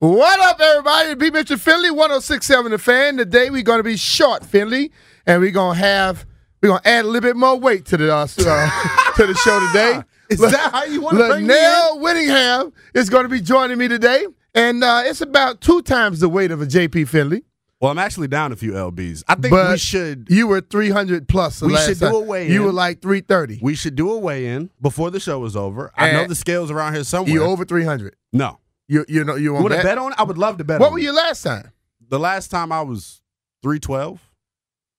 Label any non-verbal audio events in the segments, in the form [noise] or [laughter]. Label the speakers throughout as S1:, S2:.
S1: What up, everybody? Be Mr. Finlay, 1067 The Fan. Today we're going to be short, Finlay, and we're going to have, we're going to add a little bit more weight to the, uh, to the [laughs] show today. [laughs]
S2: Is that how you want to bring me in?
S1: Linnell Whittingham is going to be joining me today, and uh, it's about two times the weight of a JP Finlay.
S2: Well, I'm actually down a few lbs. I think
S1: But
S2: we should
S1: You were 300 plus. the
S2: We
S1: last
S2: should do
S1: time.
S2: a weigh-in.
S1: You were like 330.
S2: we should do a weigh-in before the show is over. I know the scales around here somewhere.
S1: You over 300.
S2: no.
S1: You you know you
S2: You
S1: want
S2: want to
S1: bet?
S2: bet on it? I would love to bet
S1: What
S2: on
S1: were
S2: it.
S1: you last time?
S2: The last time I was 312.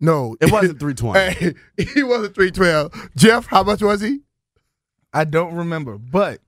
S1: No,
S2: It wasn't 320. [laughs]
S1: He wasn't 312. Jeff, how much was he?
S3: I don't remember, but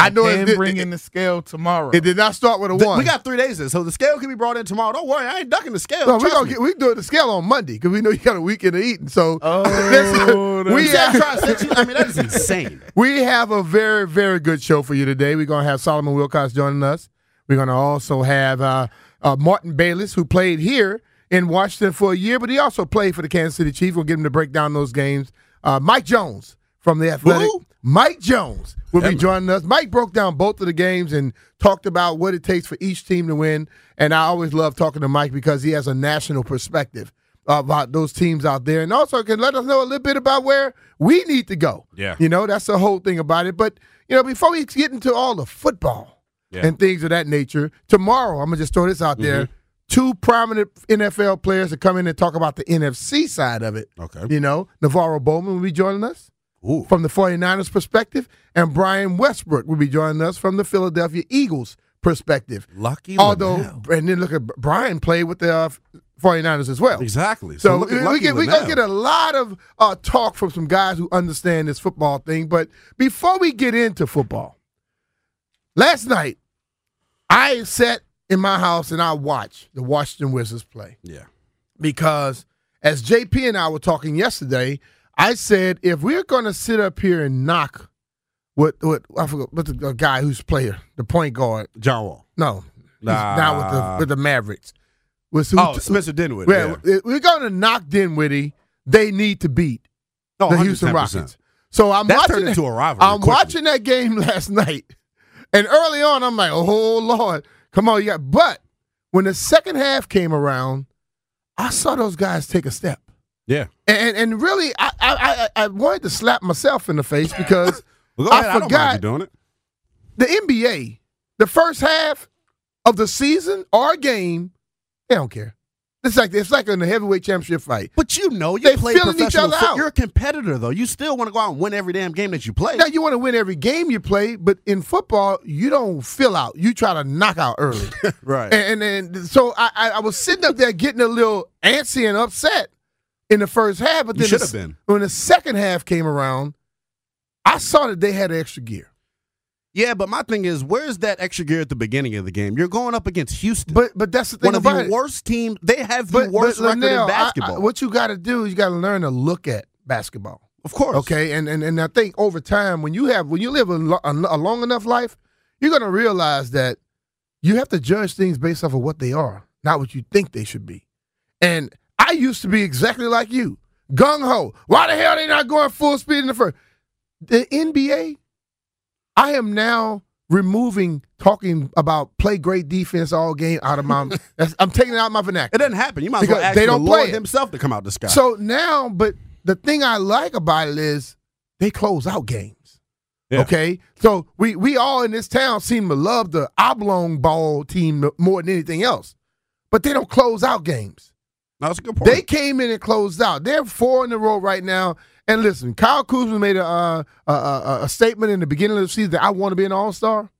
S1: I
S3: I,
S1: know it
S3: can
S1: did-
S3: bring
S1: it-
S3: in the scale tomorrow.
S1: It did not start with a one.
S2: we got three days in, so the scale can be brought in tomorrow. Don't worry, I ain't ducking the scale.
S1: No, we
S2: Trust
S1: gonna get we do the scale on Monday because we know you got a weekend of eating. So
S3: Oh, [laughs]
S1: listen, we
S2: You said I'm
S1: have,
S2: trying to set you. I mean, that is insane. [laughs]
S1: we have a very very good show for you today. We're gonna have Solomon Wilcots joining us. We're gonna also have uh, uh, Martin Bayless, who played here in Washington for a year, but he also played for the Kansas City Chiefs. We'll get him to break down those games. Uh, Mike Jones from the Athletic.
S2: Who?
S1: Mike Jones will be joining us. Mike broke down both of the games and talked about what it takes for each team to win. And I always love talking to Mike because he has a national perspective about those teams out there and also can let us know a little bit about where we need to go.
S2: Yeah.
S1: You know, that's the whole thing about it. But, you know, before we get into all the football
S2: Yeah.
S1: and things of that nature, tomorrow, I'm going to just throw this out there.
S2: Mm-hmm.
S1: Two prominent NFL players to come in and talk about the NFC side of it.
S2: Okay.
S1: You know, NaVorro Bowman will be joining us
S2: Ooh.
S1: from the 49ers perspective, and Brian Westbrook will be joining us from the Philadelphia Eagles perspective.
S2: Lucky.
S1: Although, and then look at Brian played with the uh, 49ers as well.
S2: exactly.
S1: So,
S2: at
S1: we, get we gonna get a lot of uh, talk from some guys who understand this football thing. But before we get into football, last night I sat in my house and I watched the Washington Wizards play
S2: Yeah.
S1: because as JP and I were talking yesterday, I said if we're going to sit up here and knock what what I forgot what the, guy who's player, the point guard.
S2: John Wall.
S1: No,
S2: Nah.
S1: now with the with the Mavericks. Was who,
S2: Oh, Spencer Dinwiddie.
S1: well, if we're going to knock Dinwiddie. They need to beat
S2: Oh,
S1: the Houston
S2: 110%.
S1: Rockets. So I'm
S2: That
S1: watching
S2: turned into a rivalry
S1: I'm
S2: quickly.
S1: watching that game [laughs] last night, and early on, I'm like, "Oh Lord, come on, you got." But when the second half came around, I saw those guys take a step,
S2: Yeah.
S1: and and really, I I I, I wanted to slap myself in the face because [laughs]
S2: Well, go
S1: I
S2: ahead. I, don't
S1: forgot-
S2: mind you doing it.
S1: the NBA, the first half of the season or game, they don't care. It's like it's like in the heavyweight championship fight.
S2: But you know, you
S1: They
S2: play
S1: feeling each
S2: professional
S1: other
S2: foot-
S1: out.
S2: You're a competitor, though. You still want to go out and win every damn game that you play.
S1: Now you want to win every game you play, but in football, you don't fill out. You try to knock out early. [laughs]
S2: right.
S1: and, and and so I, I I was sitting up there getting a little antsy and upset in the first half, but then
S2: should
S1: the
S2: have been.
S1: when the second half came around, I saw that they had extra gear.
S2: yeah, but my thing is, where's that extra gear at the beginning of the game? You're going up against Houston.
S1: But but that's the thing
S2: one of the
S1: it.
S2: worst teams. They have the
S1: But,
S2: worst
S1: but
S2: record
S1: Linnell,
S2: in
S1: I- I-
S2: basketball.
S1: what you got to do is you got to learn to look at basketball.
S2: of course.
S1: Okay, and and and I think over time, when you have when you live a, lo- a, a long enough life, you're gonna realize that you have to judge things based off of what they are, not what you think they should be. And I used to be exactly like you, gung ho. Why the hell they not going full speed in the first? The NBA, I am now removing talking about play great defense all game out of my. [laughs] I'm taking it out of my vernacular.
S2: It doesn't happen. You might as
S1: Because
S2: well ask
S1: they
S2: the
S1: don't
S2: Lord
S1: play it.
S2: himself to come out the sky.
S1: So now, but the thing I like about it is they close out games.
S2: Yeah.
S1: Okay, so we we all in this town seem to love the oblong ball team more than anything else, but they don't close out games.
S2: That's a good point.
S1: They came in and closed out. They're four in a row right now. And listen, Kyle Kuzma made a, uh, a, a, a statement in the beginning of the season that I want to be an All Star.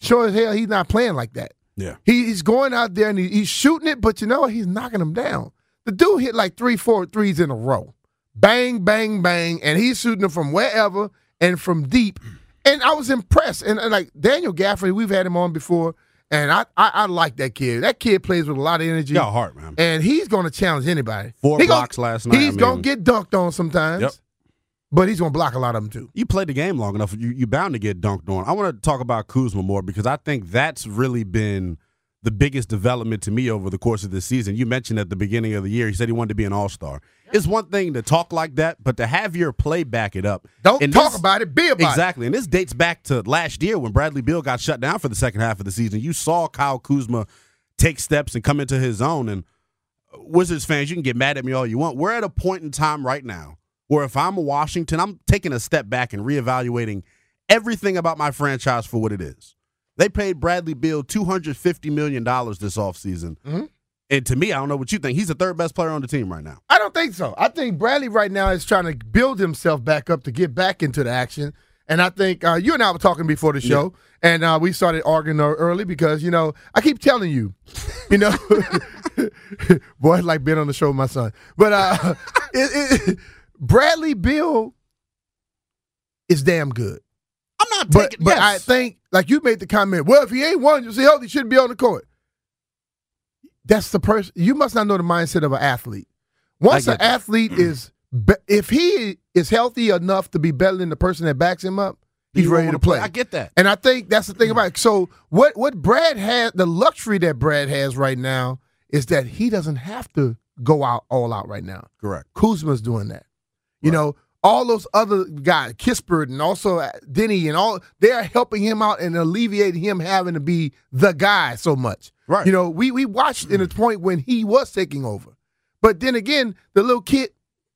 S1: Sure as hell, he's not playing like that.
S2: yeah.
S1: He, he's going out there and he, he's shooting it, but you know what? He's knocking them down. The dude hit like three, four threes in a row. Bang, bang, bang. And he's shooting them from wherever and from deep. And I was impressed. And, and like Daniel Gafford, we've had him on before. And I, I, I like that kid. That kid plays with a lot of energy.
S2: Got heart, man.
S1: And he's going to challenge anybody.
S2: Four
S1: He gonna-
S2: blocks last night.
S1: He's
S2: I
S1: going to get dunked on sometimes.
S2: Yep.
S1: But he's going to block a lot of them too.
S2: you play the game long enough, you you bound to get dunked on. I want to talk about Kuzma more because I think that's really been the biggest development to me over the course of this season. You mentioned at the beginning of the year, he said he wanted to be an all star. It's one thing to talk like that, but to have your play back it up.
S1: Don't
S2: And
S1: talk
S2: this-
S1: about it. Be about
S2: Exactly. And this dates back to last year when Bradley Beal got shut down for the second half of the season. You saw Kyle Kuzma take steps and come into his own. And Wizards fans, you can get mad at me all you want. We're at a point in time right now where if I'm a Washington, I'm taking a step back and reevaluating everything about my franchise for what it is. They paid Bradley Beal $250 million this offseason.
S1: Mhm.
S2: And to me, I don't know what you think. He's the third best player on the team right now.
S1: I don't think so. I think Bradley right now is trying to build himself back up to get back into the action. And I think uh, you and I were talking before the show, and uh, we started arguing early because you know I keep telling you, [laughs] you know, [laughs] boy, like being on the show with my son. But uh, [laughs] it, it, Bradley Beal is damn good.
S2: I'm not
S1: But
S2: taking
S1: but
S2: yes.
S1: I think like you made the comment, well, if he ain't one, you see healthy, he shouldn't be on the court. That's the person. You must not know the mindset of an athlete. Once an
S2: that.
S1: athlete [clears throat] is, if he is healthy enough to be better than the person that backs him up, he's
S2: You
S1: ready to play.
S2: I get that.
S1: And I think that's the thing mm. about it. So what what Brad has, the luxury that Brad has right now is that he doesn't have to go out all out right now.
S2: Correct.
S1: Kuzma's doing that. You know, all those other guys, Kispert and also uh, Deni and all, they are helping him out and alleviating him having to be the guy so much.
S2: Right.
S1: You know, we we watched in a point when he was taking over. But then again, the little kid,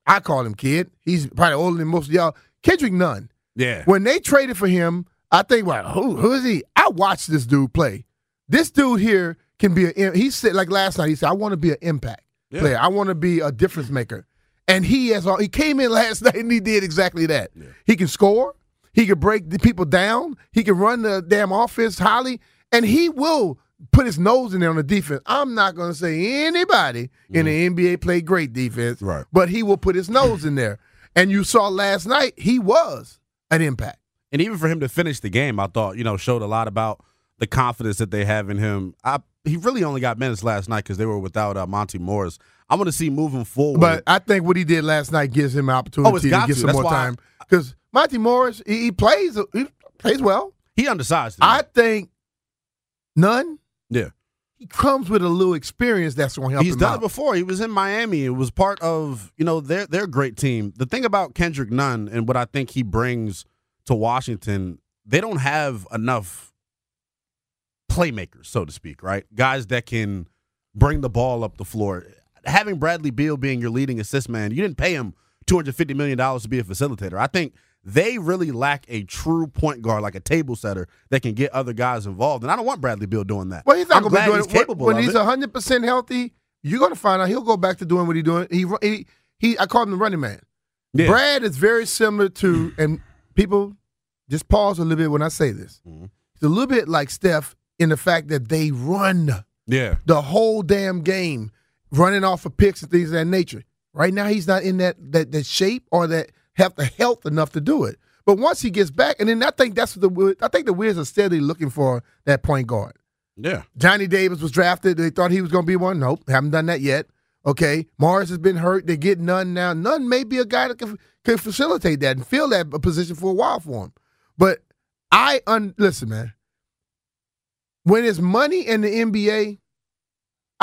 S1: I call him kid, he's probably older than most of y'all, Kendrick Nunn.
S2: Yeah.
S1: When they traded for him, I think, well, who, who is he? I watched this dude play. This dude here can be a. He said like last night. He said, "I want to be an impact
S2: Yeah.
S1: player. I want to be a difference maker." And he has. all He came in [laughs] last night and he did exactly that. He can score. He can break the people down. He can run the damn offense highly, and he will put his nose in there on the defense. I'm not going to say anybody in the NBA played great defense,
S2: Right.
S1: but he will put his nose in there. And you saw last night he was an impact.
S2: And even for him to finish the game, I thought, you know, showed a lot about the confidence that they have in him. I, he really only got minutes last night because they were without uh, Monte Morris. I want to see moving forward.
S1: But I think what he did last night gives him an opportunity
S2: Oh,
S1: to get some
S2: That's
S1: more time. Because Monte Morris, he, he plays he plays well.
S2: he undersized. him.
S1: I think none.
S2: yeah.
S1: He comes with a little experience that's going to help
S2: He's done
S1: out.
S2: it before. He was in Miami. It was part of, you know, their their great team. The thing about Kendrick Nunn and what I think he brings to Washington, they don't have enough playmakers, so to speak, right? Guys that can bring the ball up the floor. Having Bradley Beal being your leading assist man, you didn't pay him $250 million to be a facilitator. I think they really lack a true point guard, like a table setter, that can get other guys involved. And I don't want Bradley Beal doing that.
S1: Well, he's not going to be doing
S2: he's
S1: it when-
S2: capable
S1: when he's hundred percent healthy. You're going to find out he'll go back to doing what he's doing. He he, he I call him the running man.
S2: Yeah.
S1: Brad is very similar to, and people just pause a little bit when I say this.
S2: Mhm.
S1: It's a little bit like Steph in the fact that they run
S2: Yeah.
S1: the whole damn game, running off of picks and things of that nature. Right now, he's not in that that, that shape or that have the health enough to do it. But once he gets back, and then I think that's what the I think the Wiz are steadily looking for that point guard.
S2: Yeah.
S1: Johnny Davis was drafted. They thought he was going to be one. Nope, haven't done that yet. Okay, Morris has been hurt. They get Nunn now. Nunn may be a guy that can, can facilitate that and fill that position for a while for him. But I un listen, man. When it's money in the NBA,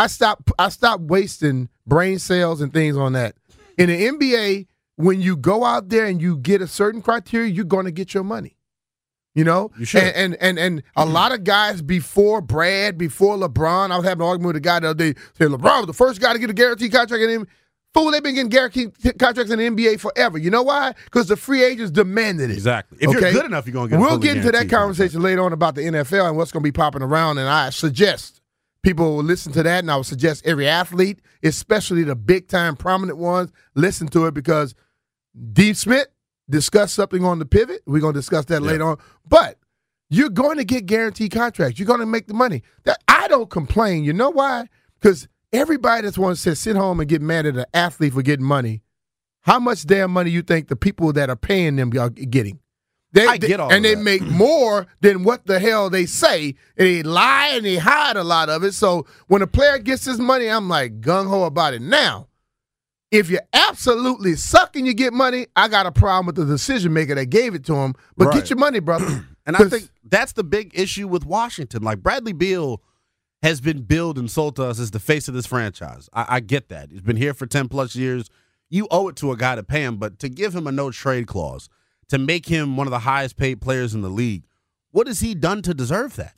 S1: I stop. I stop wasting brain cells and things on that. In the NBA, when you go out there and you get a certain criteria, you're going to get your money. You know,
S2: You should.
S1: And, and and and a lot of guys before Brad, before LeBron, I was having an argument with a guy the other day. Saying LeBron was the first guy to get a guaranteed contract, and him Fool, they've been getting guaranteed contracts in the NBA forever. You know why? Because the free agents demanded it.
S2: Exactly. If you're good enough, you're gonna get. a
S1: We'll get into that
S2: guaranteed contract.
S1: conversation later on about the NFL and what's going to be popping around. And I suggest people will listen to that, and I would suggest every athlete, especially the big time prominent ones, listen to it because Dave Smith discussed something on the pivot. We're going to discuss that later on. But you're going to get guaranteed contracts. You're going to make the money. That I don't complain. You know why? Because everybody that's wants to sit home and get mad at an athlete for getting money. How much damn money you think the people that are paying them are getting? They,
S2: I get all
S1: and they
S2: that.
S1: make mm. more than what the hell they say. And they lie and they hide a lot of it. So when a player gets his money, I'm like gung ho about it. Now, if you're absolutely suck and you get money, I got a problem with the decision maker that gave it to him. But
S2: Right.
S1: get your money, brother. [clears throat]
S2: And I think that's the big issue with Washington. Like Bradley Beal has been billed and sold to us as the face of this franchise. I, I get that. He's been here for 10 plus years. You owe it to a guy to pay him, but to give him a no trade clause, to make him one of the highest paid players in the league, what has he done to deserve that?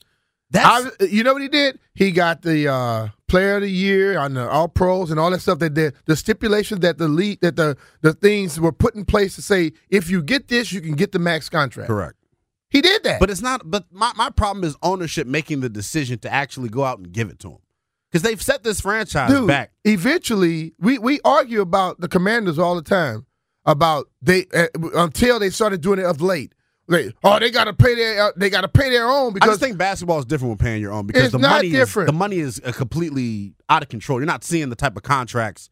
S2: That's
S1: I, you know what he did? He got the uh, Player of the Year on the All Pros and all that stuff. That the the stipulations that the league that the the things were put in place to say if you get this, you can get the max contract.
S2: correct.
S1: He did that.
S2: But it's not. But my, my problem is ownership making the decision to actually go out and give it to him because they've set this franchise
S1: dude,
S2: back.
S1: eventually we we argue about the Commanders all the time about they uh, until they started doing it of late. Like, oh, they got to pay their uh, they got to pay their own
S2: I
S1: because
S2: just think basketball is different with paying your own because the money
S1: different.
S2: is the money is uh, completely out of control. You're not seeing the type of contracts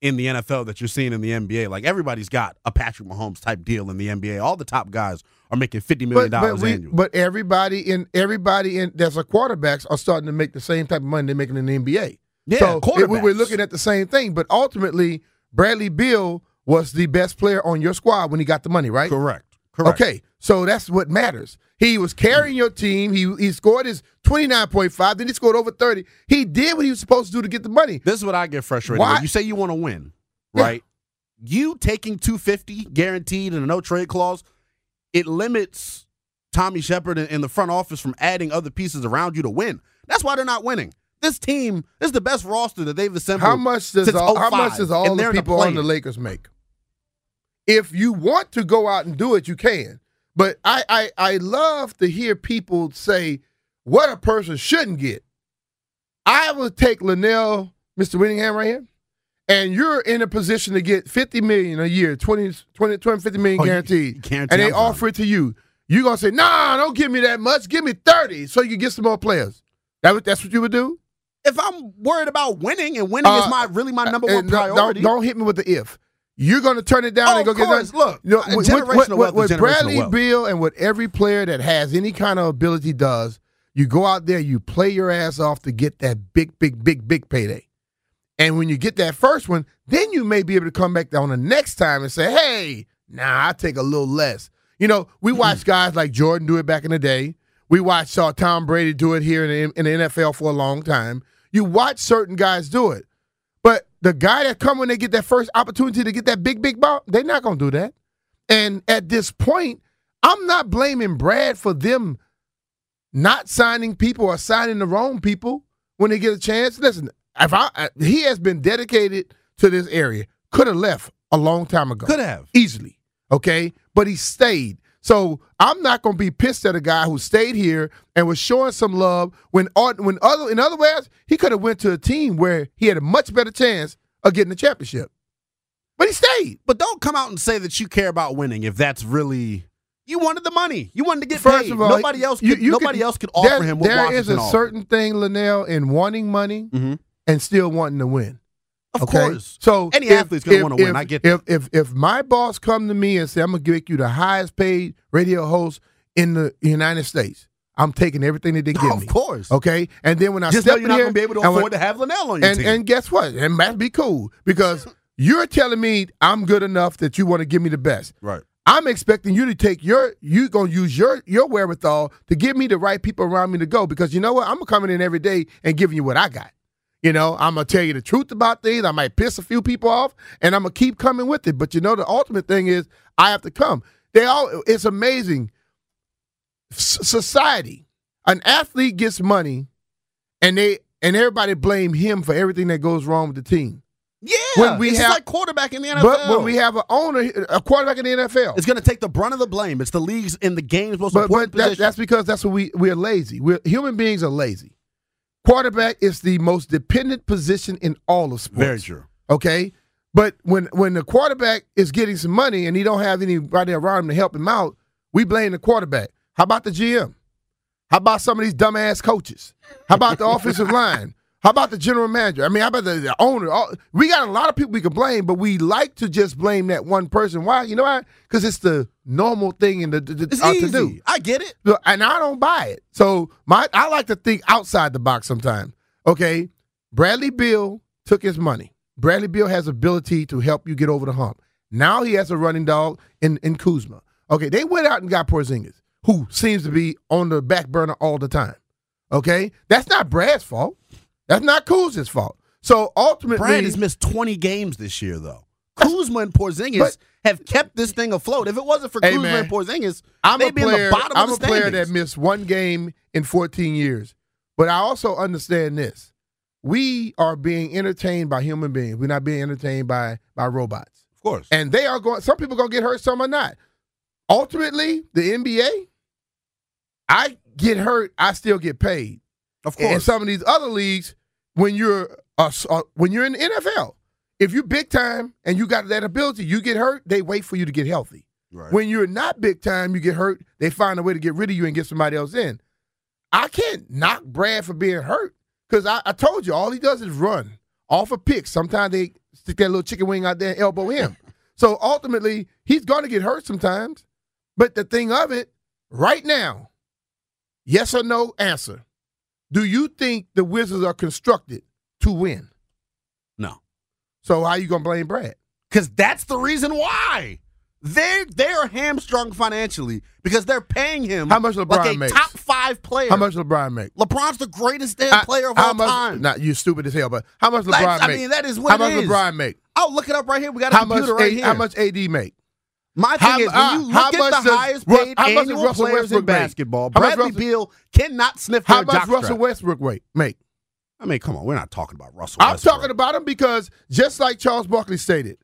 S2: in the NFL that you're seeing in the NBA. Like everybody's got a Patrick Mahomes type deal in the NBA. All the top guys are making fifty million dollars annually.
S1: but everybody in everybody in that's a quarterbacks are starting to make the same type of money they're making in the NBA.
S2: Yeah,
S1: so it- we- we're looking at the same thing, but ultimately Bradley Beal was the best player on your squad when he got the money, right?
S2: correct. Correct.
S1: Okay, so that's what matters. He was carrying your team. He he scored his twenty nine point five. Then he scored over thirty. He did what he was supposed to do to get the money.
S2: This is what I get frustrated
S1: Why-
S2: with. You say you want to win,
S1: Yeah.
S2: right? You taking 250 guaranteed and a no trade clause, it limits Tommy Sheppard in, the front office from adding other pieces around you to win. That's why they're not winning. This team is the best roster that they've assembled.
S1: How much does all, how much oh does all the people on the Lakers make? If you want to go out and do it, you can. But I I, I love to hear people say what a person shouldn't get. I would take Linnell, Mr. Winningham right here, and you're in a position to get 50 million a year, 20, 20, 20 50 million
S2: Oh, you-
S1: guaranteed.
S2: you guarantee
S1: and they
S2: I'm fine.
S1: offer it to you. You're gonna say, nah, don't give me that much. Give me 30 so you can get some more players. That that's what you would do?
S2: if I'm worried about winning and winning
S1: Uh,
S2: is my really my number one priority.
S1: Don't, don't hit me with the if. You're going to turn it down
S2: Oh,
S1: and go get done.
S2: Look,
S1: you know, with, with,
S2: wealth
S1: with, with Bradley
S2: wealth.
S1: Beal and what every player that has any kind of ability does, you go out there, you play your ass off to get that big, big, big, big payday. And when you get that first one, then you may be able to come back on the next time and say, hey, nah, I take a little less. You know, we mm-hmm. watched guys like Jordan do it back in the day. We watched saw Tom Brady do it here in the, in the NFL for a long time. You watch certain guys do it. The guy that come when they get that first opportunity to get that big, big ball, they're not going to do that. And at this point, I'm not blaming Brad for them not signing people or signing the wrong people when they get a chance. Listen, if I, I- he has been dedicated to this area, could have left a long time ago.
S2: Could have.
S1: easily. Okay, but he stayed. So I'm not going to be pissed at a guy who stayed here and was showing some love when when other in other words he could have went to a team where he had a much better chance of getting the championship. But he stayed.
S2: But don't come out and say that you care about winning if that's really you wanted the money. You wanted to get
S1: First
S2: paid.
S1: of all,
S2: nobody else could,
S1: you- you
S2: nobody
S1: could-
S2: else could offer
S1: there,
S2: him what
S1: There
S2: Washington
S1: is a
S2: offered.
S1: certain thing, Linnell, in wanting money
S2: Mhm.
S1: and still wanting to win.
S2: Of
S1: okay?
S2: course.
S1: So
S2: Any
S1: if-
S2: athlete's gonna wanna win.
S1: if-
S2: I get
S1: if, if if my boss come to me and say I'm gonna make you the highest paid radio host in the United States, I'm taking everything that they give
S2: of
S1: me.
S2: Of course.
S1: Okay, and then when I
S2: Just
S1: step
S2: you're
S1: in
S2: not
S1: here,
S2: going to be able to
S1: and when-
S2: afford to have Linnell on your
S1: and
S2: team.
S1: and guess what? And that'd be cool because [laughs] you're telling me I'm good enough that you want to give me the best.
S2: right.
S1: I'm expecting you to take your you gonna use your your wherewithal to give me the right people around me to go because you know what I'm coming in every day and giving you what I got. You know I'm gonna tell you the truth about things. I might piss a few people off, and I'm gonna keep coming with it. But you know the ultimate thing is I have to come. They all it's amazing. S- society, an athlete gets money, and they and everybody blame him for everything that goes wrong with the team.
S2: Yeah,
S1: When we
S2: it's
S1: have-
S2: like quarterback in the NFL.
S1: But when we have an owner, a quarterback in the NFL,
S2: it's going to take the brunt of the blame. It's the league's in the game's most
S1: but,
S2: important
S1: but that, that's because that's what we we're lazy. We're human beings are lazy. Quarterback is the most dependent position in all of sports.
S2: Very true.
S1: Okay, but when when the quarterback is getting some money and he don't have anybody around him to help him out, we blame the quarterback. How about the GM? How about some of these dumbass coaches? How about the [laughs] offensive line? How about the general manager? I mean, how about the, the owner? All, we got a lot of people we can blame, but we like to just blame that one person. Why? You know why? Because it's the normal thing in the, the,
S2: It's
S1: uh,
S2: easy.
S1: to do.
S2: I get it.
S1: And I don't buy it. So my I like to think outside the box sometimes. Okay, Bradley Beal took his money. Bradley Beal has ability to help you get over the hump. Now he has a running dog in in Kuzma. Okay, they went out and got Porzingis, who seems to be on the back burner all the time. Okay, that's not Brad's fault. That's not Kuzma's fault. So ultimately,
S2: Brad has missed 20 games this year, though. Kuzma and Porzingis
S1: But-
S2: have kept this thing afloat. If it wasn't for
S1: Hey,
S2: Kuzma
S1: man,
S2: and Porzingis,
S1: I'm
S2: they'd
S1: a
S2: be
S1: player.
S2: in the bottom
S1: I'm
S2: of the
S1: a player that missed one game in 14 years, but I also understand this: we are being entertained by human beings. We're not being entertained by by robots,
S2: Of course.
S1: and they are going. Some people are gonna get hurt, some are not. Ultimately, the NBA, I get hurt, I still get paid.
S2: Of course.
S1: And some of these other leagues, when you're uh, uh, when you're in the NFL, if you're big time and you got that ability, you get hurt, they wait for you to get healthy.
S2: Right.
S1: When you're not big time, you get hurt, they find a way to get rid of you and get somebody else in. I can't knock Brad for being hurt because I, I told you all he does is run off a pick. Sometimes they stick that little chicken wing out there and elbow him. [laughs] so ultimately, he's going to get hurt sometimes. But the thing of it, right now, yes or no answer. Do you think the Wizards are constructed to win?
S2: no.
S1: So how you gonna blame Brad?
S2: Because that's the reason why. They they are hamstrung financially because they're paying him
S1: How much LeBron
S2: like a
S1: makes?
S2: top five player.
S1: How much LeBron make?
S2: LeBron's the greatest damn
S1: I-
S2: player of all
S1: much,
S2: time.
S1: Not you, stupid as hell. But how much
S2: Like,
S1: LeBron make?
S2: I mean, that is what
S1: how much
S2: is.
S1: LeBron make?
S2: I'll look it up right here. We got a
S1: How much?
S2: computer right
S1: A-
S2: here.
S1: How much AD make?
S2: My thing
S1: How-
S2: is, when
S1: uh,
S2: you
S1: how
S2: look at
S1: much
S2: the
S1: does
S2: highest paid
S1: how much
S2: annual
S1: Russell
S2: players in
S1: Westbrook make?
S2: basketball,
S1: How
S2: Bradley
S1: Russell-
S2: Beal cannot sniff
S1: How much. Russell Westbrook wait, make?
S2: I mean, come on, we're not talking about Russell.
S1: I'm
S2: Westbrook.
S1: talking about him because just like Charles Barkley stated,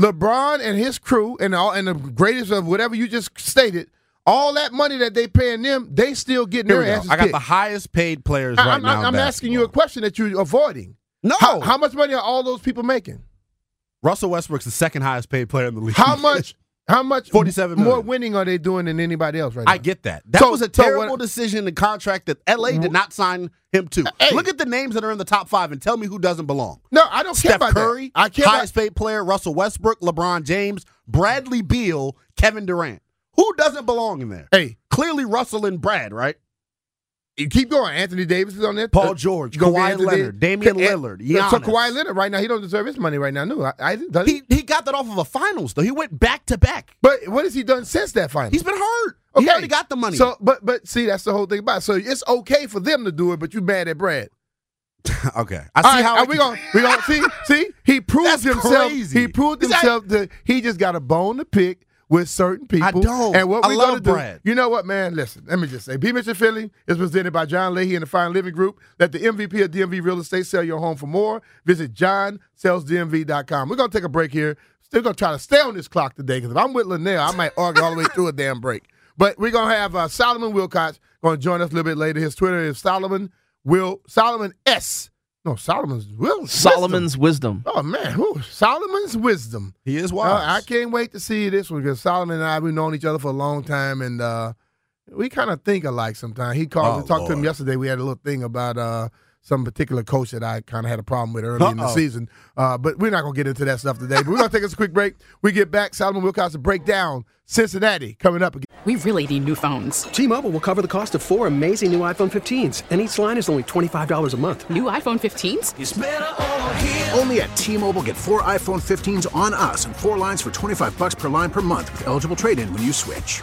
S1: LeBron and his crew and all and the greatest of whatever you just stated, all that money that they paying them, they still getting
S2: Here
S1: their
S2: go.
S1: asses
S2: I got
S1: kicked.
S2: the highest paid players
S1: I-
S2: right
S1: I'm,
S2: now.
S1: I'm asking you a question that you're avoiding.
S2: No,
S1: How, how much money are all those people making?
S2: Russell Westbrook's the second highest paid player in the league.
S1: How much? [laughs] How much
S2: 47
S1: more winning are they doing than anybody else right now?
S2: I get that. That
S1: So-
S2: was a
S1: so
S2: terrible
S1: when-
S2: decision. The contract that LA did mm-hmm. not sign him to.
S1: Uh, hey.
S2: Look at the names that are in the top five and tell me who doesn't belong.
S1: No, I don't care about
S2: Curry,
S1: that. I care
S2: highest
S1: about,
S2: paid player, Russell Westbrook, LeBron James, Bradley Beal, Kevin Durant. Who doesn't belong in there?
S1: Hey,
S2: Clearly Russell and Brad, right?
S1: You keep going. Anthony Davis is on there.
S2: Paul
S1: Uh,
S2: George,
S1: gonna get
S2: Kawhi Leonard,
S1: Davis?
S2: Damian Lillard,
S1: So Kawhi Leonard right now, he don't deserve his money right now. No, I, I he?
S2: He got that off of a finals though. He went back to back.
S1: But what has he done since that final?
S2: He's been hurt. He already got the money.
S1: So, but but see, that's the whole thing about. It. So it's okay for them to do it, but you mad at Brad. [laughs]
S2: okay, I see
S1: right,
S2: how
S1: are we going we gonna see [laughs] see he proved
S2: That's
S1: himself.
S2: crazy.
S1: He proved
S2: He's like-
S1: himself that he just got a bone to pick with certain people.
S2: I don't.
S1: And what
S2: I
S1: we
S2: love
S1: gonna do?
S2: Brad.
S1: You know what, man? Listen, let me just say, B Mission Philly is presented by John Leahy and the Fine Living Group. Let the MVP of DMV Real Estate sell your home for more. Visit johnsellsdmv.com. We're gonna take a break here. Still gonna try to stay on this clock today because if I'm with Linnell, I might argue all the way through a damn break. But we're gonna have uh, Solomon Wilcots going to join us a little bit later. His Twitter is Solomon Will Solomon S. No, Solomon's Will Wisdom.
S4: Solomon's wisdom.
S1: Oh man, who Solomon's wisdom.
S2: He is
S1: Uh,
S2: wise.
S1: I can't wait to see this one because Solomon and I we've known each other for a long time and uh, we kind of think alike sometimes. He called.
S2: Oh,
S1: we talked to him yesterday. We had a little thing about uh, some particular coach that I kind of had a problem with early in the season. Uh, but we're not gonna get into that stuff today. But we're gonna take us a quick break. We get back. Solomon Wilcots to break down Cincinnati coming up again.
S5: We really need new phones.
S6: T-Mobile will cover the cost of four amazing new iPhone 15s, and each line is only $25 a month.
S5: New iPhone 15s?
S7: Only at T-Mobile get four iPhone 15s on us and four lines for 25 bucks per line per month with eligible trade-in when you switch.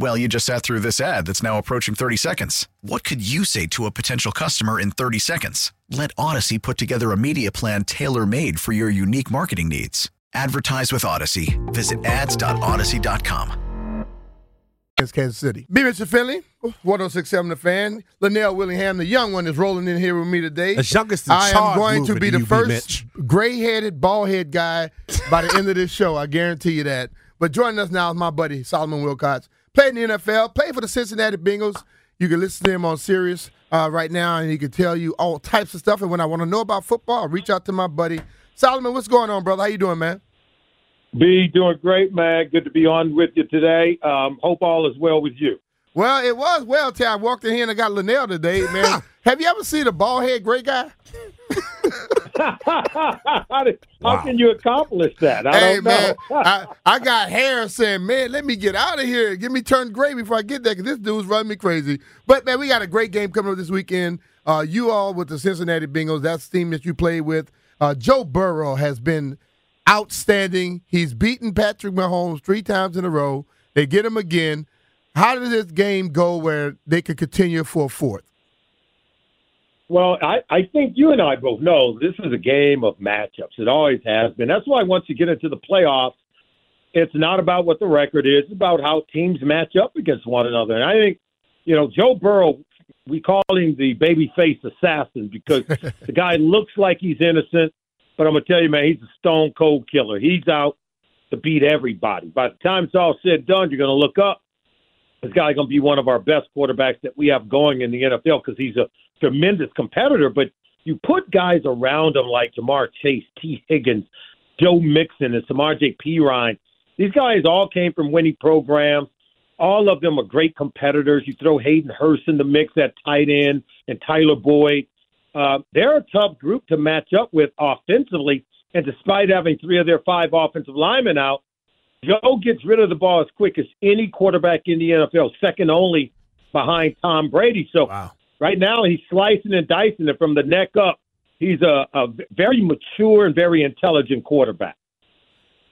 S8: Well, you just sat through this ad that's now approaching 30 seconds. What could you say to a potential customer in 30 seconds? Let Odyssey put together a media plan tailor made for your unique marketing needs. Advertise with Odyssey. Visit ads.odyssey.com.
S1: against Kansas City. B. Richard Finlay, 1067 The Fan. Linnell Willingham, the young one, is rolling in here with me today.
S2: The youngest in
S1: I am going to be the first gray-headed, bald-head guy by the end of this show. I guarantee you that. But joining us now is my buddy, Solomon Wilcots. Played in the NFL, played for the Cincinnati Bengals. You can listen to him on Sirius uh, right now, and he can tell you all types of stuff. And when I want to know about football, I reach out to my buddy. Solomon, what's going on, brother? How you doing, man?
S4: B, doing great, man. Good to be on with you today. Um, hope all is well with you.
S1: Well, it was well till I walked in here and I got Linnell today, man. [laughs] Have you ever seen a bald head gray guy? [laughs]
S4: how, did, how can you accomplish that? I
S1: hey
S4: don't
S1: man,
S4: know. [laughs]
S1: I, I got hair saying, man, let me get out of here. Get me turned gray before I get there because this dude's running me crazy. But man, we got a great game coming up this weekend. Uh, you all with the Cincinnati Bengals, that's the team that you played with. Uh, Joe Burrow has been outstanding. He's beaten Patrick Mahomes three times in a row. They get him again. How did this game go where they could continue for a fourth?
S4: Well, I, I think you and I both know this is a game of matchups. It always has been. That's why once you get into the playoffs, it's not about what the record is. It's about how teams match up against one another. And I think, you know, Joe Burrow, we call him the babyface assassin because [laughs] the guy looks like he's innocent, but I'm going to tell you, man, he's a stone cold killer. He's out to beat everybody. By the time it's all said and done, you're going to look up. This guy's going to be one of our best quarterbacks that we have going in the NFL because he's a tremendous competitor. But you put guys around him like Ja'Marr Chase, Tee Higgins, Joe Mixon, and Samaje Perine. These guys all came from winning programs. All of them are great competitors. You throw Hayden Hurst in the mix at tight end and Tyler Boyd. Uh, they're a tough group to match up with offensively. And despite having three of their five offensive linemen out, Joe gets rid of the ball as quick as any quarterback in the NFL, second only behind Tom Brady. So
S2: Wow.
S4: Right now he's slicing and dicing it from the neck up. He's a, a very mature and very intelligent quarterback.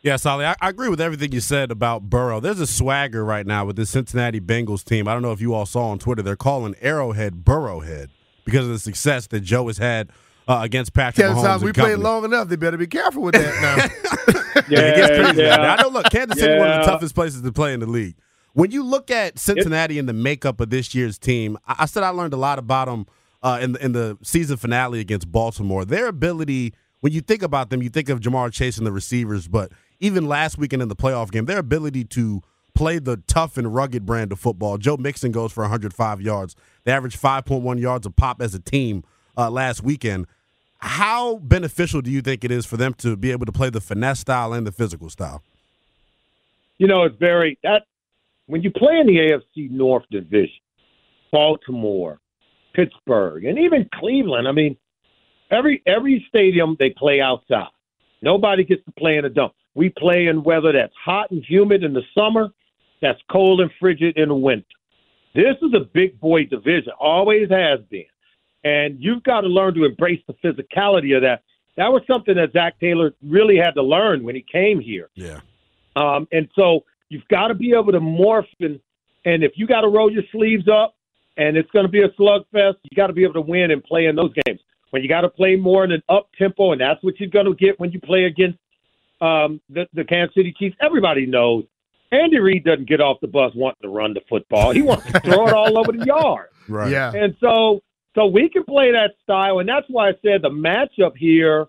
S2: Yeah, Solly, I, I agree with everything you said about Burrow. There's a swagger right now with the Cincinnati Bengals team. I don't know if you all saw on Twitter. They're calling Arrowhead Burrowhead because of the success that Joe has had uh, against Patrick
S1: Kansas
S2: Mahomes.
S1: Time, we
S2: and
S1: played long enough. They better be careful with that now. [laughs]
S4: Yeah,
S2: it gets crazy.
S4: yeah.
S2: I know. Look, Kansas City one of the toughest places to play in the league. When you look at Cincinnati and the makeup of this year's team, I, I said I learned a lot about them uh, in the in the season finale against Baltimore. Their ability, when you think about them, you think of Ja'Marr Chase and the receivers, but even last weekend in the playoff game, their ability to play the tough and rugged brand of football. Joe Mixon goes for 105 yards. They averaged 5.1 yards a pop as a team uh, last weekend. How beneficial do you think it is for them to be able to play the finesse style and the physical style?
S4: You know, it's very that when you play in the AFC North division, Baltimore, Pittsburgh, and even Cleveland. I mean, every every stadium they play outside. Nobody gets to play in a dome. We play in weather that's hot and humid in the summer, that's cold and frigid in the winter. This is a big boy division, always has been. And you've got to learn to embrace the physicality of that. That was something that Zac Taylor really had to learn when he came here.
S2: Yeah.
S4: Um, and so you've got to be able to morph and and if you got to roll your sleeves up and it's going to be a slugfest, you got to be able to win and play in those games. When you got to play more in an up tempo, and that's what you're going to get when you play against um, the, the Kansas City Chiefs. Everybody knows Andy Reid doesn't get off the bus wanting to run the football. He wants to throw it all over the yard. [laughs]
S2: Right.
S1: yeah.
S4: And so, so we can play that style, and that's why I said the matchup here,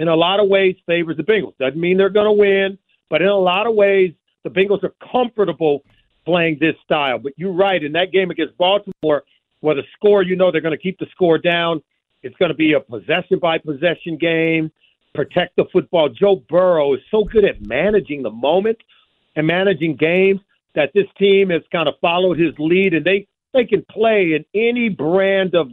S4: in a lot of ways, favors the Bengals. Doesn't mean they're going to win, but in a lot of ways, the Bengals are comfortable playing this style. But you're right. In that game against Baltimore, where the score, you know, they're going to keep the score down. It's going to be a possession by possession game. Protect the football. Joe Burrow is so good at managing the moment and managing games that this team has kind of followed his lead, and they they can play in any brand of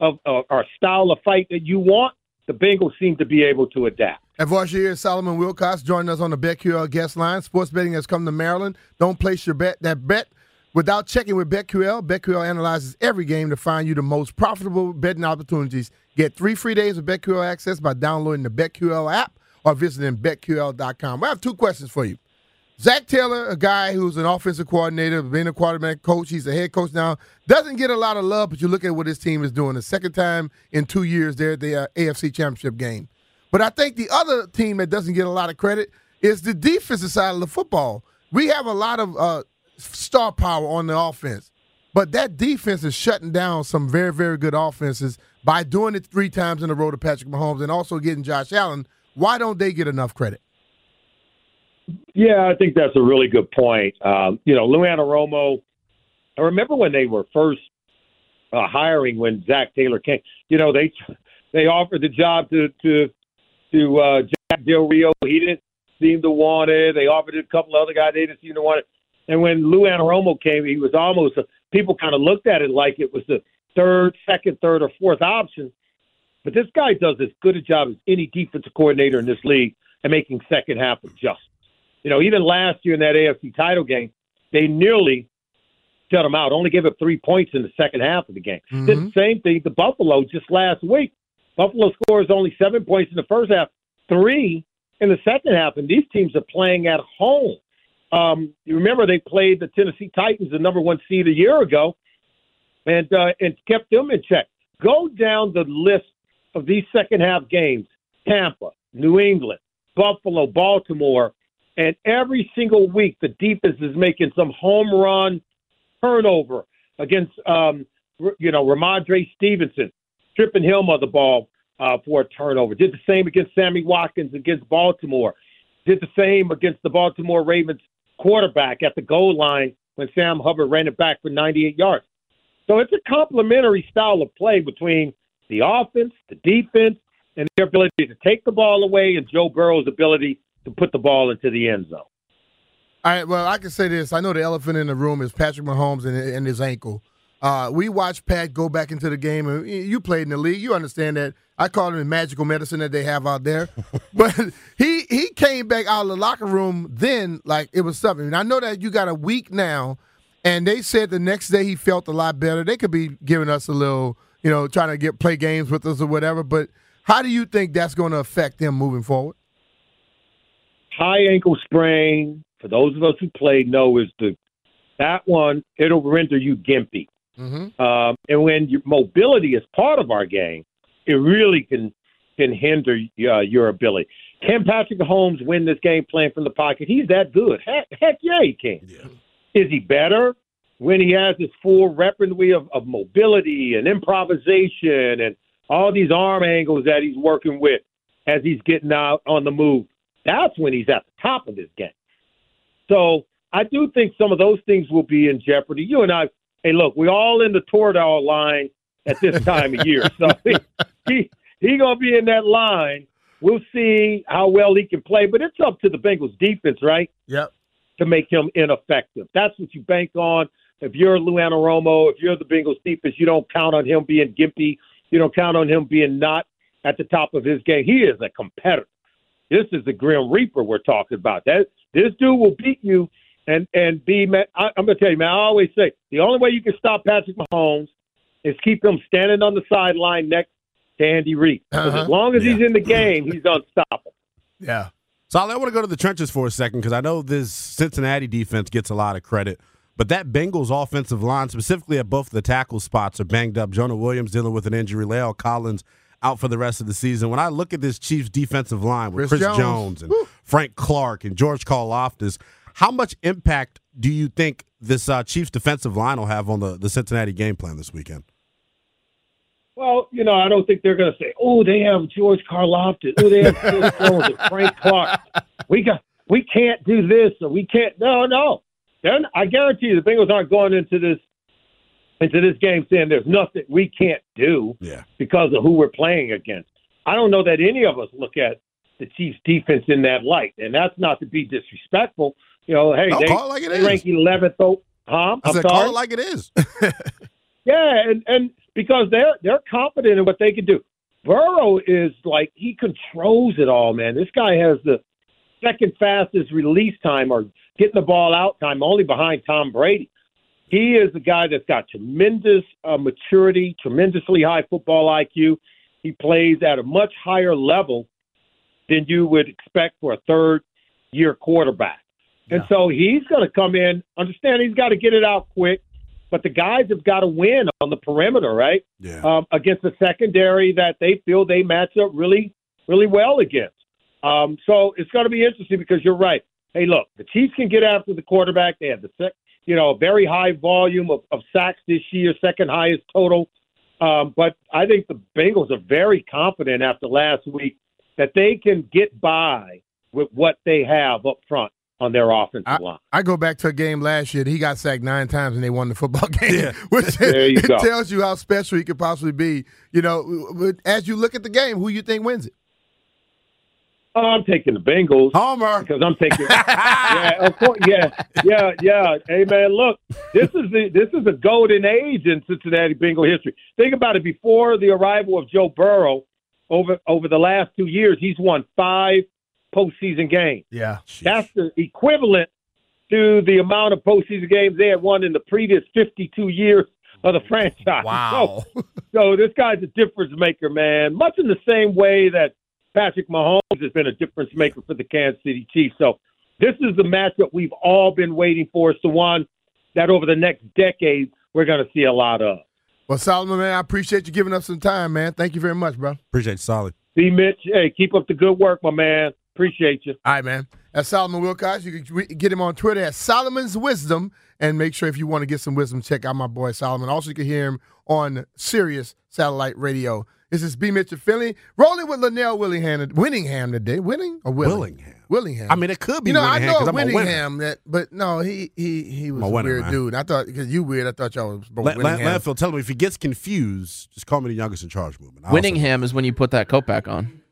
S4: of uh, or style of fight that you want. The Bengals seem to be able to adapt.
S1: And here, Solomon Wilcots joining us on the BetQL guest line. Sports betting has come to Maryland. Don't place your bet that bet without checking with BetQL. BetQL analyzes every game to find you the most profitable betting opportunities, Get three free days of BetQL access by downloading the BetQL app or visiting BetQL.com. We have two questions for you. Zac Taylor, a guy who's an offensive coordinator, being a quarterback coach, he's a head coach now, doesn't get a lot of love, but you look at what his team is doing. The second time in two years, they're at the uh, AFC Championship game. But I think the other team that doesn't get a lot of credit is the defensive side of the football. We have a lot of uh, star power on the offense, but that defense is shutting down some very, very good offenses by doing it three times in a row to Patrick Mahomes and also getting Josh Allen. Why don't they get enough credit?
S4: Yeah, I think that's a really good point. Um, you know, Lou Anarumo, I remember when they were first uh, hiring when Zac Taylor came. You know, they they offered the job to to to uh, Jack Del Rio. He didn't seem to want it. They offered it a couple other guys. They didn't seem to want it. And when Lou Anarumo came, he was almost a, people kind of looked at it like it was the third, second, third, or fourth option. But this guy does as good a job as any defensive coordinator in this league at making second half adjustments. You know, even last year in that AFC title game, they nearly shut them out. Only gave up three points in the second half of the game.
S1: Mm-hmm.
S4: Did the same thing to Buffalo just last week. Buffalo scores only seven points in the first half, three in the second half, and these teams are playing at home. Um, you remember they played the Tennessee Titans, the number one seed, a year ago, and uh, and kept them in check. Go down the list of these second half games: Tampa, New England, Buffalo, Baltimore, and every single week the defense is making some home run turnover against um, you know Rhamondre Stevenson, tripping him on the ball uh, for a turnover. Did the same against Sammy Watkins against Baltimore. Did the same against the Baltimore Ravens quarterback at the goal line when Sam Hubbard ran it back for 98 yards. So it's a complementary style of play between the offense, the defense, and their ability to take the ball away and Joe Burrow's ability to put the ball into the end zone.
S1: All right. Well, I can say this. I know the elephant in the room is Patrick Mahomes and, and his ankle. Uh, we watched Pat go back into the game, and you played in the league. You understand that. I call it magical medicine that they have out there. [laughs] but he he came back out of the locker room then like it was something. And I know that you got a week now, and they said the next day he felt a lot better. They could be giving us a little, you know, trying to get play games with us or whatever. But how do you think that's going to affect him moving forward?
S4: High ankle sprain, for those of us who played, know is the that one it'll render you gimpy.
S1: Mm-hmm.
S4: Um, and when your mobility is part of our game, it really can can hinder uh, your ability. Can Patrick Mahomes win this game playing from the pocket? He's that good. Heck, heck yeah, he can. Is he better when he has his full repertoire of, of mobility and improvisation and all these arm angles that he's working with as he's getting out on the move? That's when he's at the top of his game. So I do think some of those things will be in jeopardy. You and I, hey, look, we're all in the Toradol line at this [laughs] time of year, so he he, he gonna be in that line. We'll see how well he can play, but it's up to the Bengals defense, right?
S1: Yep.
S4: To make him ineffective. That's what you bank on. If you're Lou Romo, if you're the Bengals defense, you don't count on him being gimpy. You don't count on him being not at the top of his game. He is a competitor. This is the Grim Reaper we're talking about. That this dude will beat you and and be. Man, I, I'm gonna tell you, man. I always say the only way you can stop Patrick Mahomes is keep him standing on the sideline next to Andy Reid.
S1: Uh-huh.
S4: As long as he's in the game, he's unstoppable.
S1: Yeah.
S2: So I want to go to the trenches for a second because I know this Cincinnati defense gets a lot of credit, but that Bengals offensive line, specifically at both the tackle spots, are banged up. Jonah Williams dealing with an injury. La'el Collins out for the rest of the season. When I look at this Chiefs defensive line with
S1: Chris
S2: Chris,
S1: Jones.
S2: Jones. and Frank Clark and George Karlaftis, how much impact do you think this uh, Chiefs defensive line will have on the, the Cincinnati game plan this weekend?
S4: Well, you know, I don't think they're going to say, "Oh, they have George Karlaftis. Oh, they have [laughs] Chris Jones and Frank Clark. We got, we can't do this, or we can't." No, no. Then I guarantee you, the Bengals aren't going into this into this game saying there's nothing we can't do
S2: Yeah.
S4: because of who we're playing against. I don't know that any of us look at the Chiefs' defense in that light, and that's not to be disrespectful. You know, hey,
S2: No,
S4: they,
S2: call like it
S4: they
S2: is.
S4: rank 11th. Oh, huh?
S2: I
S4: I'm
S2: said, call it like it is. [laughs]
S4: Yeah, and and because they're they're confident in what they can do. Burrow is like he controls it all, man. This guy has the second fastest release time or getting the ball out time, only behind Tom Brady. He is a guy that's got tremendous uh, maturity, tremendously high football IQ. He plays at a much higher level than you would expect for a third year quarterback. And so he's going to come in, understand he's got to get it out quick, but the guys have got to win on the perimeter, right?
S2: Yeah.
S4: Um, against a secondary that they feel they match up really, really well against. Um, so it's going to be interesting because you're right. Hey, look, the Chiefs can get after the quarterback. They have the, sec- you know, a very high volume of, of sacks this year, second highest total. Um, but I think the Bengals are very confident after last week that they can get by with what they have up front on their offensive
S1: I,
S4: line.
S1: I go back to a game last year. He got sacked nine times and they won the football [laughs] game,
S2: Yeah. [laughs]
S1: which
S4: There you
S1: it
S4: go.
S1: tells you how special he could possibly be. You know, but as you look at the game, who you think wins it?
S4: Oh, I'm taking the Bengals.
S2: Homer.
S4: because I'm taking. [laughs] yeah, of course. Yeah, yeah, yeah. Hey, man, look, this is the this is a golden age in Cincinnati Bengal history. Think about it. Before the arrival of Joe Burrow, over over the last two years, he's won five postseason games.
S1: Yeah,
S4: That's the equivalent to the amount of postseason games they had won in the previous 52 years of the franchise. [laughs]
S1: Wow.
S4: So, so this guy's a difference maker, man. Much in the same way that Patrick Mahomes has been a difference maker for the Kansas City Chiefs. So this is the matchup we've all been waiting for. It's the one that over the next decade we're going to see a lot of.
S1: Well, Solomon, man, I appreciate you giving us some time, man. Thank you very much, bro.
S2: Appreciate it, solid.
S4: See, Mitch, hey, keep up the good work, my man. Appreciate you.
S1: All right, man. That's Solomon Wilcots. You can get him on Twitter at Solomon's Wisdom. And make sure if you want to get some wisdom, check out my boy Solomon. Also, you can hear him on Sirius Satellite Radio. Is this is B. Mitchell Finlay. Rolling with Linnell Willingham, Winningham today. Winning or Willing?
S2: Willingham.
S1: Willingham.
S2: I mean, it could be
S1: you know,
S2: Winningham
S1: I know
S2: 'cause I'm a winner.
S1: Winningham, that, but no, he he he was
S2: I'm a
S1: a,
S2: winner,
S1: weird
S2: man.
S1: dude. I thought because you weird, I thought y'all was both
S2: La- La-
S1: Winningham.
S2: Landfill, tell him if he gets confused, just call me the youngest in charge movement. I'll
S9: Winningham is when you put that coat back on.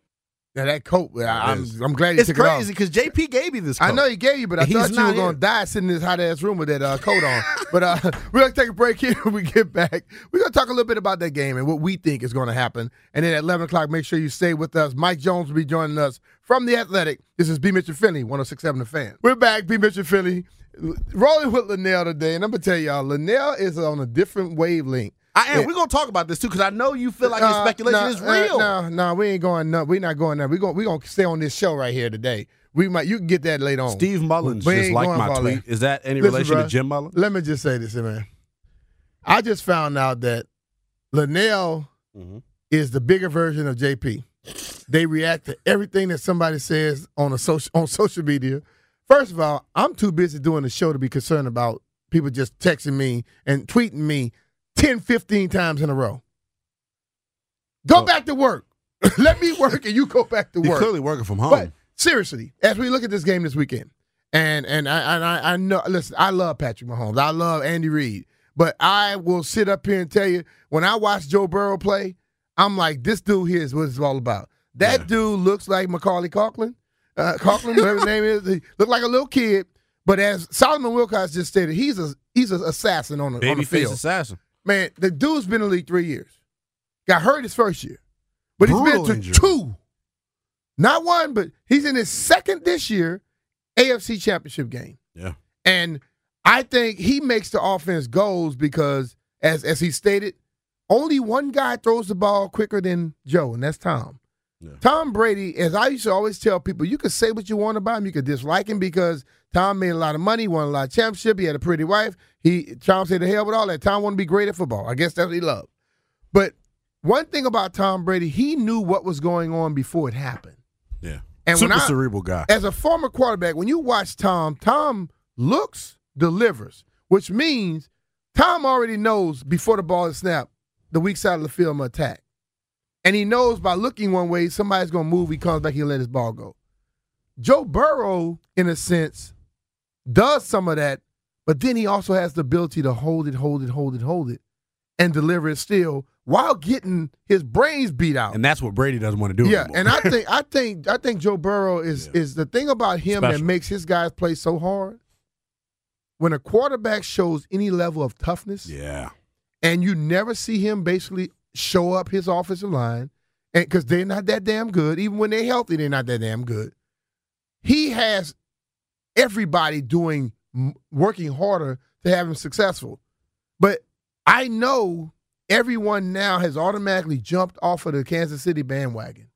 S1: Now that coat, I, I'm. I'm glad he
S2: It's
S1: took
S2: crazy because JP gave you this.
S1: I know he gave you, but I
S2: He's
S1: thought you were going to die sitting in this hot ass room with that uh, coat on. But uh, [laughs] we're going to take a break here. [laughs] When we get back, we're going to talk a little bit about that game and what we think is going to happen. And then at 11 o'clock, make sure you stay with us. Mike Jones will be joining us from The Athletic. This is B. Mitchell Finlay, 1067 The Fan. We're back, B. Mitchell Finlay, rolling with Linnell today. And I'm going to tell y'all, Linnell is on a different wavelength.
S2: I am.
S1: Yeah.
S2: We're gonna talk about this too because I know you feel like your
S1: Uh,
S2: speculation
S1: no,
S2: is
S1: uh,
S2: real.
S1: No, no, we ain't going. No, we're not going there. We're gonna We're going to stay on this show right here today. We might. You can get that later on.
S2: Steve Mullins
S1: We
S2: just liked my tweet.
S1: that.
S2: Is that any
S1: Listen,
S2: relation
S1: bruh,
S2: to Jim Mullins?
S1: Let me just say this, man. I just found out that Linnell
S2: Mhm.
S1: is the bigger version of JP. They react to everything that somebody says on a social on social media. First of all, I'm too busy doing the show to be concerned about people just texting me and tweeting me 10, 15 times in a row. Go
S2: Oh.
S1: back to work. [laughs] Let me work and you go back to work.
S2: clearly working from home.
S1: But seriously, as we look at this game this weekend, and and I and I, I know, listen, I love Patrick Mahomes, I love Andy Reid, but I will sit up here and tell you when I watch Joe Burrow play, I'm like, this dude here is what it's all about. That
S2: Yeah.
S1: dude looks like Macaulay Conklin, uh, whatever his name is. He looked like a little kid, but as Solomon Wilcots just stated, he's a he's an assassin on the, on the field.
S2: assassin.
S1: Man, the dude's been in the league three years. Got hurt his first year, but he's been to
S2: injury.
S1: two, not one, but he's in his second this year AFC Championship game,
S2: Yeah.
S1: and I think he makes the offense goals because, as as he stated, only one guy throws the ball quicker than Joe, and that's Tom.
S2: Yeah.
S1: Tom Brady, as I used to always tell people, you could say what you want about him, you could dislike him because Tom made a lot of money, won a lot of championship, he had a pretty wife. He Tom said the hell with all that. Tom wanted to be great at football. I guess that's what he loved. But one thing about Tom Brady, he knew what was going on before it happened.
S2: Yeah.
S1: And when
S2: Super
S1: I-
S2: cerebral guy.
S1: As a former quarterback, when you watch Tom, Tom looks, delivers, which means Tom already knows before the ball is snapped the weak side of the field will attack. And he knows by looking one way, somebody's going to move. He comes back, he'll let his ball go. Joe Burrow, in a sense, does some of that, but then he also has the ability to hold it, hold it, hold it, hold it, and deliver it still while getting his brains beat out.
S2: And that's what Brady doesn't want to do.
S1: Yeah,
S2: anymore.
S1: and I [laughs] think I think I think Joe Burrow is is the thing about him that makes his guys play so hard. When a quarterback shows any level of toughness,
S2: yeah.
S1: and you never see him basically show up his offensive line, and because they're not that damn good, even when they're healthy, they're not that damn good. He has everybody doing working harder to have him successful. But I know everyone now has automatically jumped off of the Kansas City bandwagon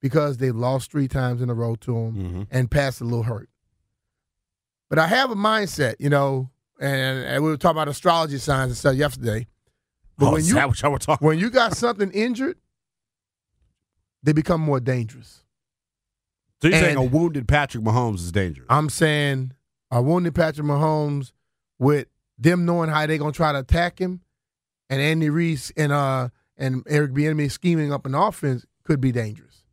S1: because they lost three times in a row to them
S2: Mm-hmm.
S1: and passed a little hurt. But I have a mindset, you know, and, and we were talking about astrology signs and stuff yesterday. But
S2: Oh,
S1: when you
S2: that what y'all were talking
S1: when you got something injured, they become more dangerous.
S2: So you're saying a wounded Patrick Mahomes is dangerous?
S1: I'm saying a wounded Patrick Mahomes with them knowing how they're gonna try to attack him, and Andy Reese and uh and Eric Bieniemy scheming up an offense could be dangerous.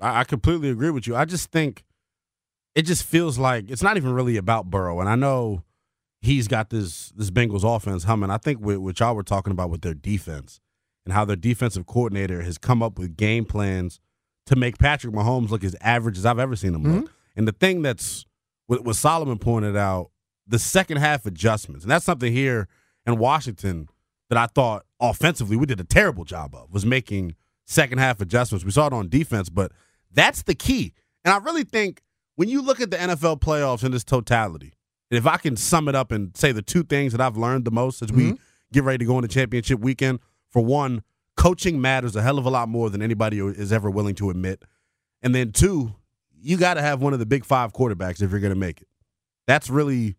S2: I, I completely agree with you. I just think it just feels like it's not even really about Burrow. And I know he's got this this Bengals offense humming. I think what, what y'all were talking about with their defense and how their defensive coordinator has come up with game plans to make Patrick Mahomes look as average as I've ever seen him look. And the thing that's what, what Solomon pointed out, the second half adjustments, and that's something here in Washington that I thought offensively we did a terrible job of was making second half adjustments. We saw it on defense, but that's the key. And I really think when you look at the NFL playoffs in this totality, and if I can sum it up and say the two things that I've learned the most as we mm-hmm. get ready to go into championship weekend, for one, coaching matters a hell of a lot more than anybody is ever willing to admit. And then two, you got to have one of the big five quarterbacks if you're going to make it. That's really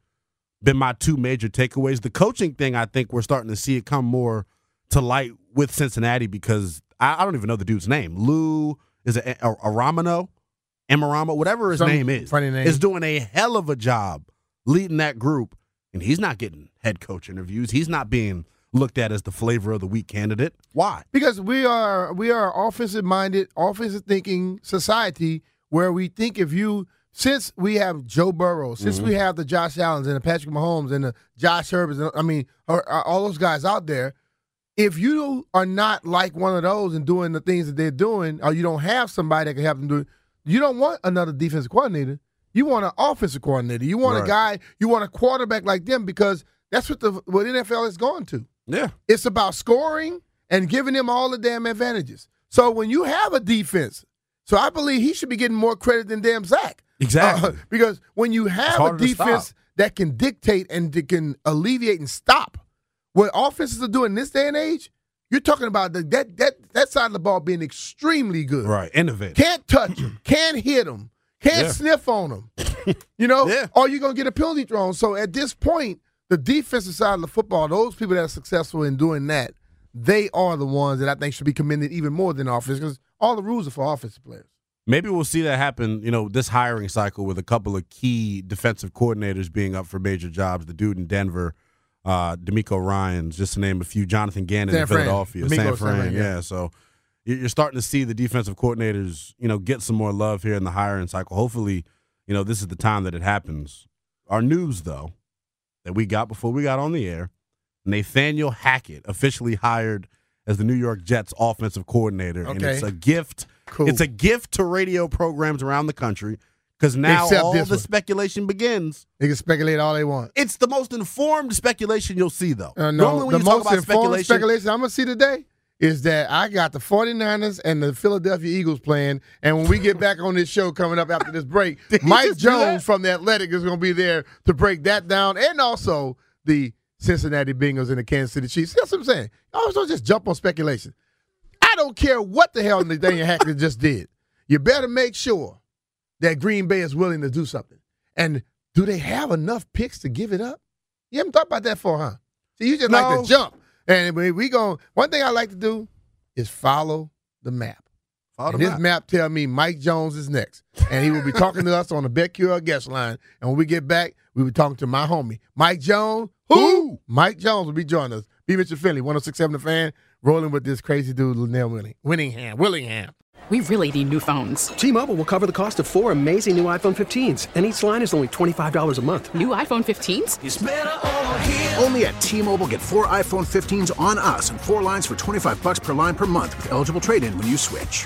S2: been my two major takeaways. The coaching thing, I think we're starting to see it come more to light with Cincinnati because I, I don't even know the dude's name. Lou is it a- Aramino, Amarama, whatever his
S1: Some
S2: name is,
S1: funny name.
S2: is doing a hell of a job leading that group, and he's not getting head coach interviews. He's not being looked at as the flavor of the week candidate. Why?
S1: Because we are we are offensive minded, offensive thinking society where we think if you since we have Joe Burrow, since we mm-hmm. have the Josh Allens and the Patrick Mahomes and the Josh Herberts, and, I mean, or, or all those guys out there, if you are not like one of those and doing the things that they're doing, or you don't have somebody that can help them do it, you don't want another defensive coordinator. You want an offensive coordinator. You want
S2: Right.
S1: a guy. You want a quarterback like them because that's what the what NFL is going to.
S2: Yeah.
S1: It's about scoring and giving them all the damn advantages. So when you have a defense, so I believe he should be getting more credit than damn Zac.
S2: Exactly.
S1: Uh, because when you have a defense that can dictate and can alleviate and stop what offenses are doing in this day and age, you're talking about the, that that that side of the ball being extremely good.
S2: Right. Innovative.
S1: Can't touch them, [clears throat] can't hit them, can't
S2: Yeah.
S1: sniff on them. You know, [laughs]
S2: Yeah.
S1: or you're gonna get a penalty thrown. So at this point, the defensive side of the football, those people that are successful in doing that, they are the ones that I think should be commended even more than offense because all the rules are for offensive players.
S2: Maybe we'll see that happen, you know, this hiring cycle with a couple of key defensive coordinators being up for major jobs. The dude in Denver, uh, DeMeco Ryans, just to name a few. Jonathan Gannon
S1: San
S2: in
S1: Fran.
S2: Philadelphia,
S1: D'Amico,
S2: San Fran,
S1: Fran,
S2: yeah.
S1: yeah.
S2: So you- you're starting to see the defensive coordinators, you know, get some more love here in the hiring cycle. Hopefully, you know, this is the time that it happens. Our news, though, that we got before we got on the air, Nathaniel Hackett officially hired as the New York Jets offensive coordinator, and it's a gift.
S1: Cool.
S2: It's a gift to radio programs around the country because now
S1: Except
S2: all the
S1: one.
S2: speculation begins.
S1: They can speculate all they want.
S2: It's the most informed speculation you'll see, though.
S1: Uh,
S2: Normally,
S1: no,
S2: when
S1: the
S2: you talk
S1: most
S2: about
S1: informed
S2: speculation,
S1: speculation I'm going to see today is that I got the 49ers and the Philadelphia Eagles playing. And when we get back on this show coming up after this break, [laughs] Mike
S2: that?
S1: Jones from the Athletic is going to be there to break that down and also the Cincinnati Bengals and the Kansas City Chiefs. That's what I'm saying. Always don't just jump on speculation. I don't care what the hell Nathaniel Hackett just did. You better make sure that Green Bay is willing to do something. And do they have enough picks to give it up? You haven't thought about that for, huh? See, you just like to jump. And we, we going one thing I like to do is follow the map.
S2: Follow
S1: and
S2: the
S1: this
S2: map.
S1: map tell me Mike Jones is next. And he will be talking to us on the BetQL guest line. And when we get back, we will be talking to my homie, Mike Jones. Who? Mike Jones will be joining us. B. Mitchell Finlay, 1067 The Fan, rolling with this crazy dude, Linnell Winning, Winningham. Willingham.
S5: We really need new phones.
S6: T-Mobile will cover the cost of four amazing new iPhone 15s, and each line is only $25 a month.
S5: New iPhone 15s?
S7: Only at T-Mobile get four iPhone 15s on us and four lines for 25 bucks per line per month with eligible trade-in when you switch.